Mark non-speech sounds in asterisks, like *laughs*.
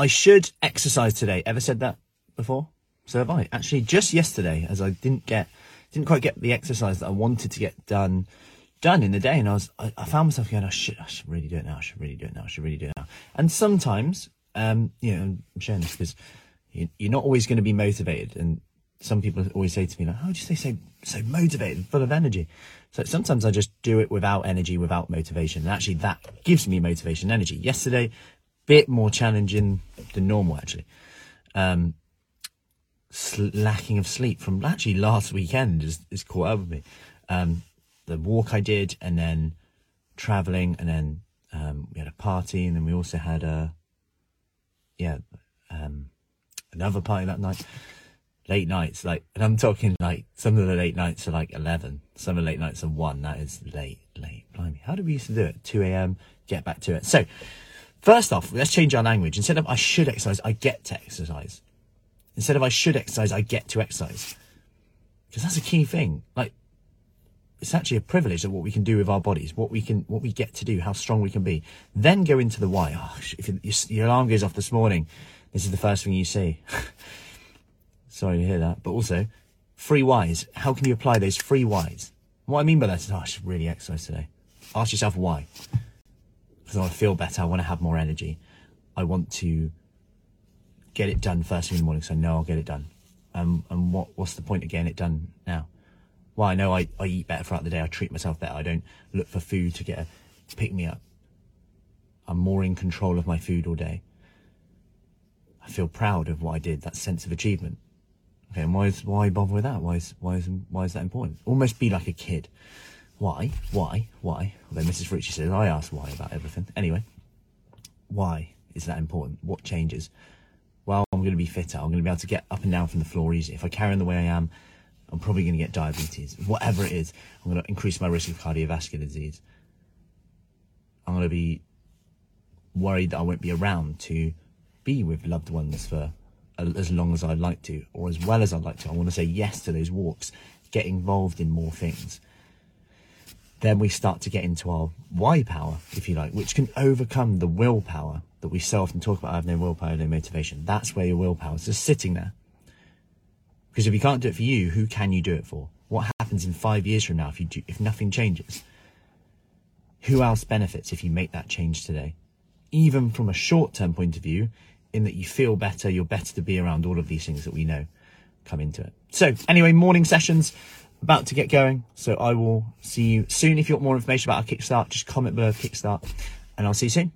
I should exercise today. Ever said that before? So have I. Actually, just yesterday, as I didn't get, didn't quite get the exercise that I wanted to get done, done in the day, and I was, I, I found myself going, I should, I should really do it now. I should really do it now. I should really do it now. And sometimes, um, you know, I'm sharing this because you, you're not always going to be motivated, and some people always say to me, like, "How do you stay so so motivated, full of energy?" So sometimes I just do it without energy, without motivation, and actually that gives me motivation, and energy. Yesterday, bit more challenging than normal, actually. Um, sl- lacking of sleep from actually last weekend is, is caught up with me. Um, the walk I did, and then traveling, and then um, we had a party, and then we also had a yeah um, another party that night. Late nights, like, and I'm talking like some of the late nights are like eleven, some of the late nights are one. That is late, late. Blimey, how do we used to do it? Two a.m. Get back to it. So, first off, let's change our language. Instead of I should exercise, I get to exercise. Instead of I should exercise, I get to exercise. Because that's a key thing. Like, it's actually a privilege of what we can do with our bodies, what we can, what we get to do, how strong we can be. Then go into the why. Oh, if your, alarm goes off this morning, this is the first thing you see. *laughs* Sorry to hear that. But also, free whys. How can you apply those free whys? What I mean by that is, oh, I should really exercise today. Ask yourself why. Because I want to feel better. I want to have more energy. I want to get it done first thing in the morning so I know I'll get it done. Um, and what what's the point of getting it done now? Well, I know I, I eat better throughout the day. I treat myself better. I don't look for food to get a pick me up. I'm more in control of my food all day. I feel proud of what I did, that sense of achievement. Okay, and why is why bother with that? Why is why is why is that important? Almost be like a kid. Why? Why? Why? Although Mrs. Ritchie says I ask why about everything. Anyway, why is that important? What changes? Well, I'm going to be fitter. I'm going to be able to get up and down from the floor easy. If I carry on the way I am, I'm probably going to get diabetes. Whatever it is, I'm going to increase my risk of cardiovascular disease. I'm going to be worried that I won't be around to be with loved ones for as long as I'd like to, or as well as I'd like to. I want to say yes to those walks, get involved in more things. Then we start to get into our why power, if you like, which can overcome the willpower that we so often talk about. I have no willpower, no motivation. That's where your willpower is just sitting there. Because if you can't do it for you, who can you do it for? What happens in five years from now if you do, if nothing changes? Who else benefits if you make that change today? Even from a short term point of view, in that you feel better, you're better to be around all of these things that we know come into it. So, anyway, morning sessions about to get going. So, I will see you soon. If you want more information about our Kickstart, just comment below Kickstart, and I'll see you soon.